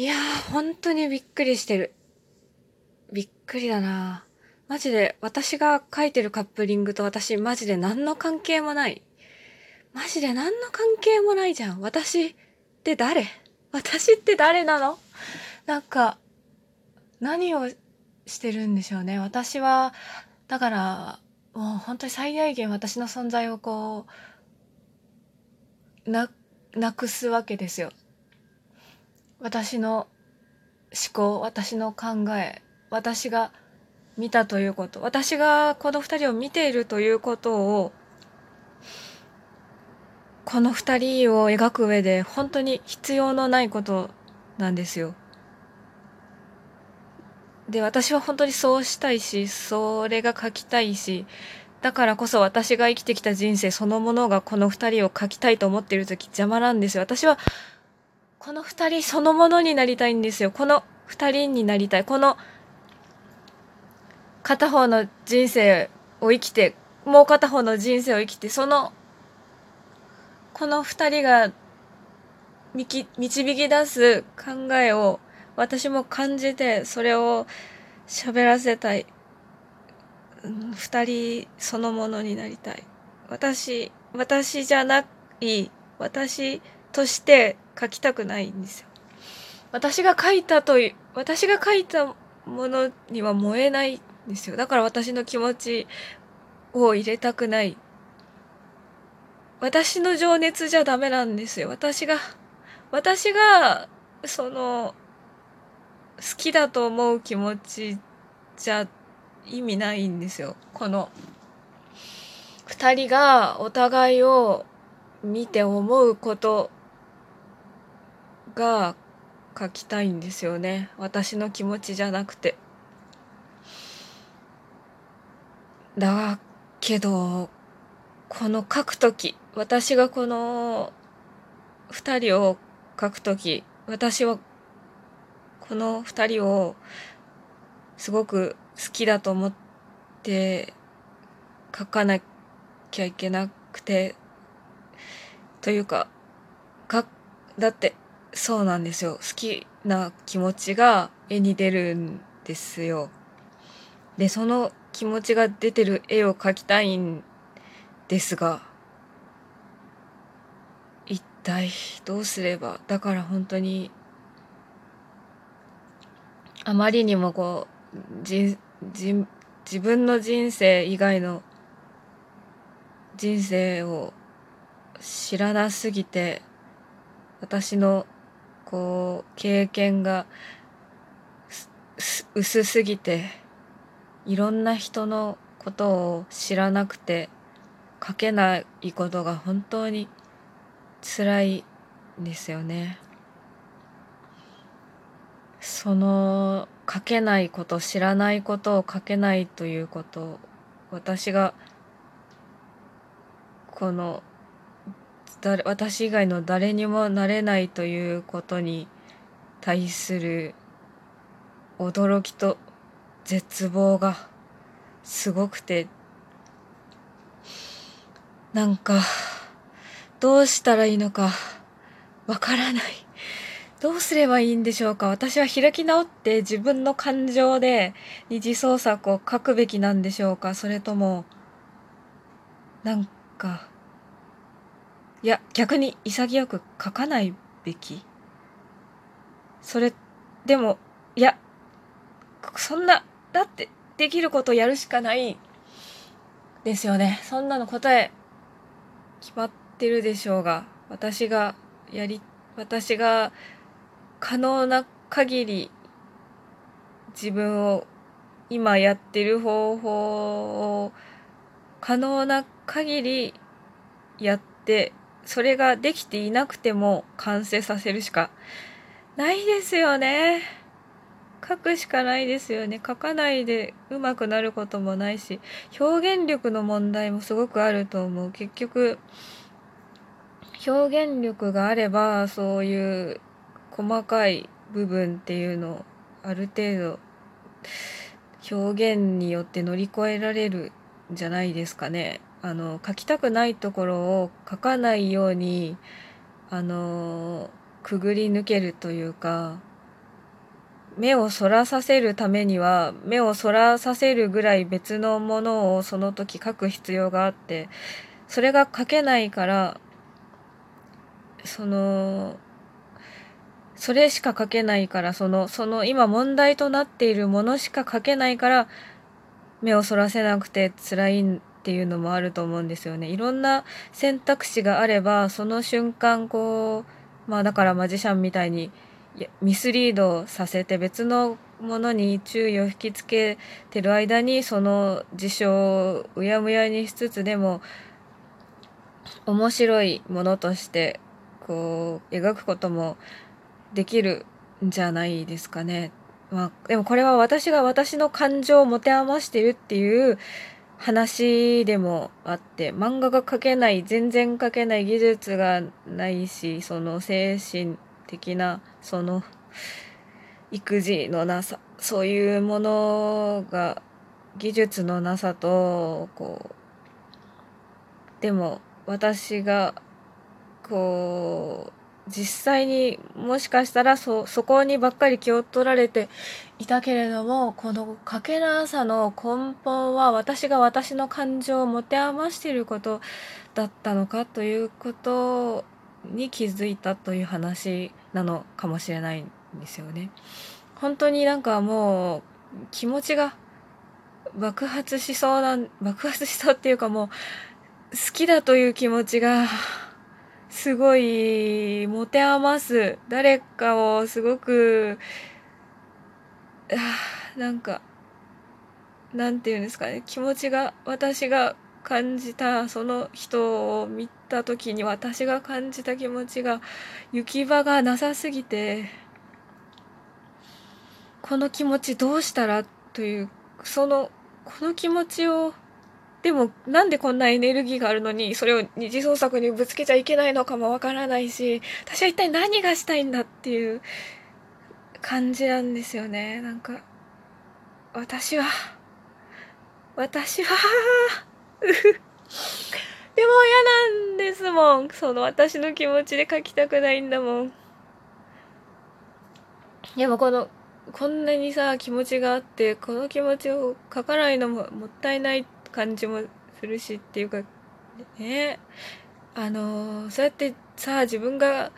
いやー、本当にびっくりしてる。びっくりだなマジで、私が書いてるカップリングと私、マジで何の関係もない。マジで何の関係もないじゃん。私って誰？私って誰なの？なんか、何をしてるんでしょうね。私は、だから、もう本当に最大限私の存在をこう、な、なくすわけですよ。私の思考、私の考え、私が見たということ、私がこの二人を見ているということを、この二人を描く上で本当に必要のないことなんですよ。で、私は本当にそうしたいし、それが書きたいし、だからこそ私が生きてきた人生そのものがこの二人を書きたいと思っている時邪魔なんですよ。私はこの二人そのものになりたいんですよ。この二人になりたい。この片方の人生を生きて、もう片方の人生を生きて、その、この二人が導き出す考えを私も感じて、それを喋らせたい。二人そのものになりたい。私、私じゃない、私として書きたくないんですよ。私が書いたという、私が書いたものには燃えないですよ。だから私の気持ちを入れたくない。私の情熱じゃダメなんですよ。私が、私が、その、好きだと思う気持ちじゃ意味ないんですよ。この、二人がお互いを見て思うことが書きたいんですよね。私の気持ちじゃなくて。だけどこの書く時私がこの2人を書く時私はこの2人をすごく好きだと思って書かなきゃいけなくてというかかだってそうなんですよ。好きな気持ちが絵に出るんですよ。でその気持ちが出てる絵を描きたいんですが一体どうすれば？だから本当にあまりにもこうじじ自分の人生以外の人生を知らなすぎて私のこう経験が薄すぎていろんな人のことを知らなくて書けないことが本当に辛いんですよね。その書けないこと知らないことを書けないということ私がこの誰私以外の誰にもなれないということに対する驚きと絶望がすごくてなんかどうしたらいいのかわからない。どうすればいいんでしょうか。私は開き直って自分の感情で二次創作を書くべきなんでしょうか。それともなんかいや逆に潔く書かないべき？それでもいやそんなだってできることやるしかない。ですよね。そんなの答え決まってるでしょうが。私がやり私が可能な限り自分を今やってる方法を可能な限りやってそれができていなくても完成させるしかないですよね。書くしかないですよね書かないで上手くなることもないし表現力の問題もすごくあると思う結局表現力があればそういう細かい部分っていうのをある程度表現によって乗り越えられるじゃないですかね。あの書きたくないところを書かないようにあのくぐり抜けるというか目をそらさせるためには目をそらさせるぐらい別のものをその時書く必要があってそれが書けないからそのそれしか書けないからそのその今問題となっているものしか書けないから目をそらせなくて辛いっていうのもあると思うんですよね。いろんな選択肢があればその瞬間こうまあだからマジシャンみたいにミスリードさせて別のものに注意を引きつけてる間にその事象をうやむやにしつつでも面白いものとしてこう描くこともできるんじゃないですかね。まあ、でもこれは私が私の感情を持て余してるっていう話でもあって漫画が描けない全然描けない技術がないしその精神的なその育児のなさそういうものが技術のなさとこうでも私がこう実際にもしかしたらそそこにばっかり気を取られていたけれどもこのかけなさの根本は私が私の感情を持て余していることだったのかということに気づいたという話なのかもしれないんですよね。本当になんかもう気持ちが爆発しそうな爆発しそうっていうかもう好きだという気持ちがすごい持て余す。誰かをすごくなんかなんていうんですかね。気持ちが私が感じたその人を見た時に私が感じた気持ちが行き場がなさすぎてこの気持ちどうしたらというそのこの気持ちをでもなんでこんなエネルギーがあるのにそれを二次創作にぶつけちゃいけないのかもわからないし私は一体何がしたいんだっていう感じなんですよね。なんか私は私はでも嫌なんですもん。その私の気持ちで書きたくないんだもん。でもこのこんなにさ気持ちがあってこの気持ちを書かないのももったいないって感じもするしっていうかね。あのそうやってさ自分が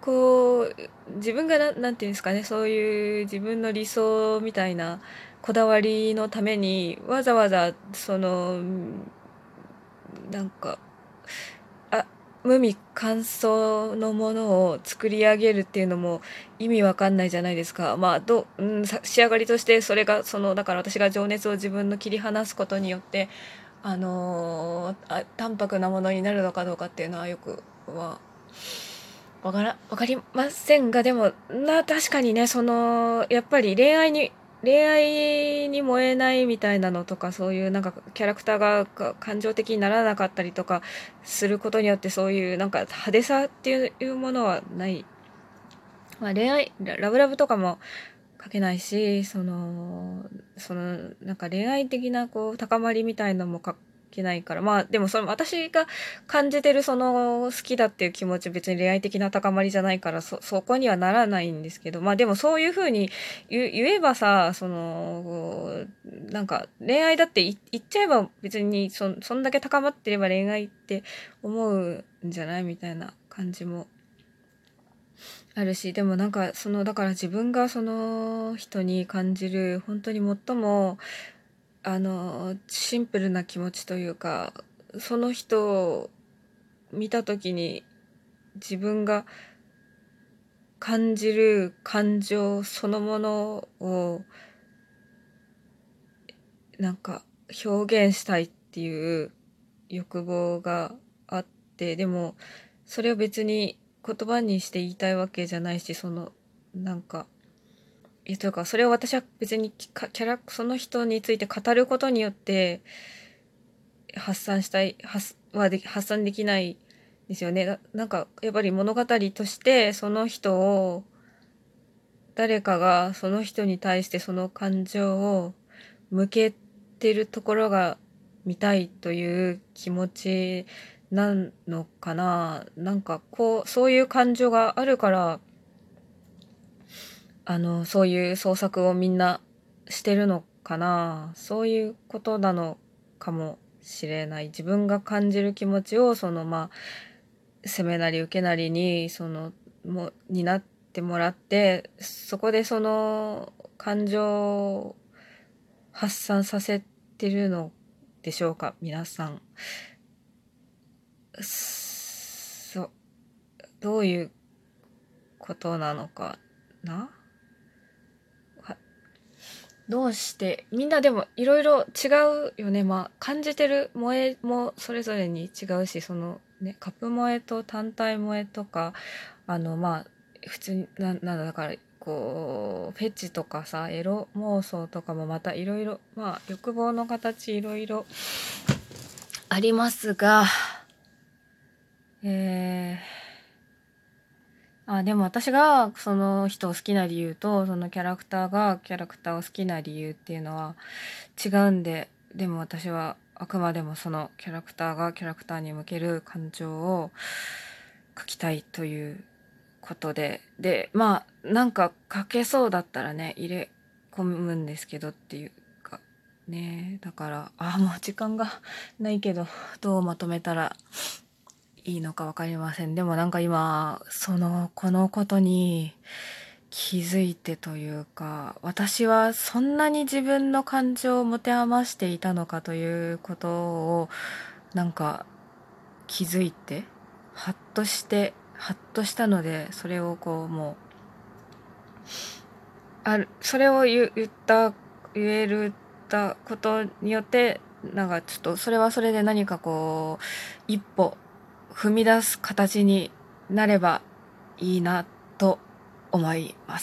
こう自分が何て言うんですかねそういう自分の理想みたいなこだわりのためにわざわざそのなんか無味乾燥のものを作り上げるっていうのも意味わかんないじゃないですか。まあど、うん、仕上がりとしてそれがそのだから私が情熱を自分の切り離すことによってあのー、淡白なものになるのかどうかっていうのはよくはわからわかりませんがでもな確かにねそのやっぱり恋愛に恋愛に燃えないみたいなのとかそういうなんかキャラクターが感情的にならなかったりとかすることによってそういうなんか派手さっていうものはない。まあ恋愛、ラブラブとかも書けないし、その、そのなんか恋愛的なこう高まりみたいのも書けないから。まあでもその私が感じてるその好きだっていう気持ち別に恋愛的な高まりじゃないからそそこにはならないんですけど。まあでもそういうふうに言えばさそのなんか恋愛だって言っちゃえば別にそそんだけ高まってれば恋愛って思うんじゃないみたいな感じもあるし。でもなんかそのだから自分がその人に感じる本当に最もあのシンプルな気持ちというかその人を見た時に自分が感じる感情そのものをなんか表現したいっていう欲望があってでもそれを別に言葉にして言いたいわけじゃないしそのなんかえというかそれを私は別にキャラその人について語ることによって発散したい発はで発散できないですよね。なんかやっぱり物語としてその人を誰かがその人に対してその感情を向けてるところが見たいという気持ちなのかな。なんかこうそういう感情があるからあの、そういう創作をみんなしてるのかな？そういうことなのかもしれない。自分が感じる気持ちを、その、まあ、責めなり受けなりに、その、も、になってもらって、そこでその感情を発散させてるのでしょうか？皆さん。そ、どういうことなのかな？どうしてみんなでもいろいろ違うよね。まあ感じてる萌えもそれぞれに違うしそのねカップ萌えと単体萌えとかあのまあ普通にななんだからこうフェチとかさエロ妄想とかもまたいろいろまあ欲望の形いろいろありますがえーあ、でも私がその人を好きな理由と、そのキャラクターがキャラクターを好きな理由っていうのは違うんで、でも私はあくまでもそのキャラクターがキャラクターに向ける感情を書きたいということで、で、まあ、なんか書けそうだったらね、入れ込むんですけどっていうか、ね、だから、あ、もう時間がないけど、どうまとめたらいいのか分かりません。でもなんか今、その、このことに気づいてというか、私はそんなに自分の感情を持て余していたのかということを、なんか気づいて、ハッとして、ハッとしたので、それをこうもう、ある、それを言った、言えるたことによって、なんかちょっとそれはそれで何かこう、一歩踏み出す形になればいいなと思います。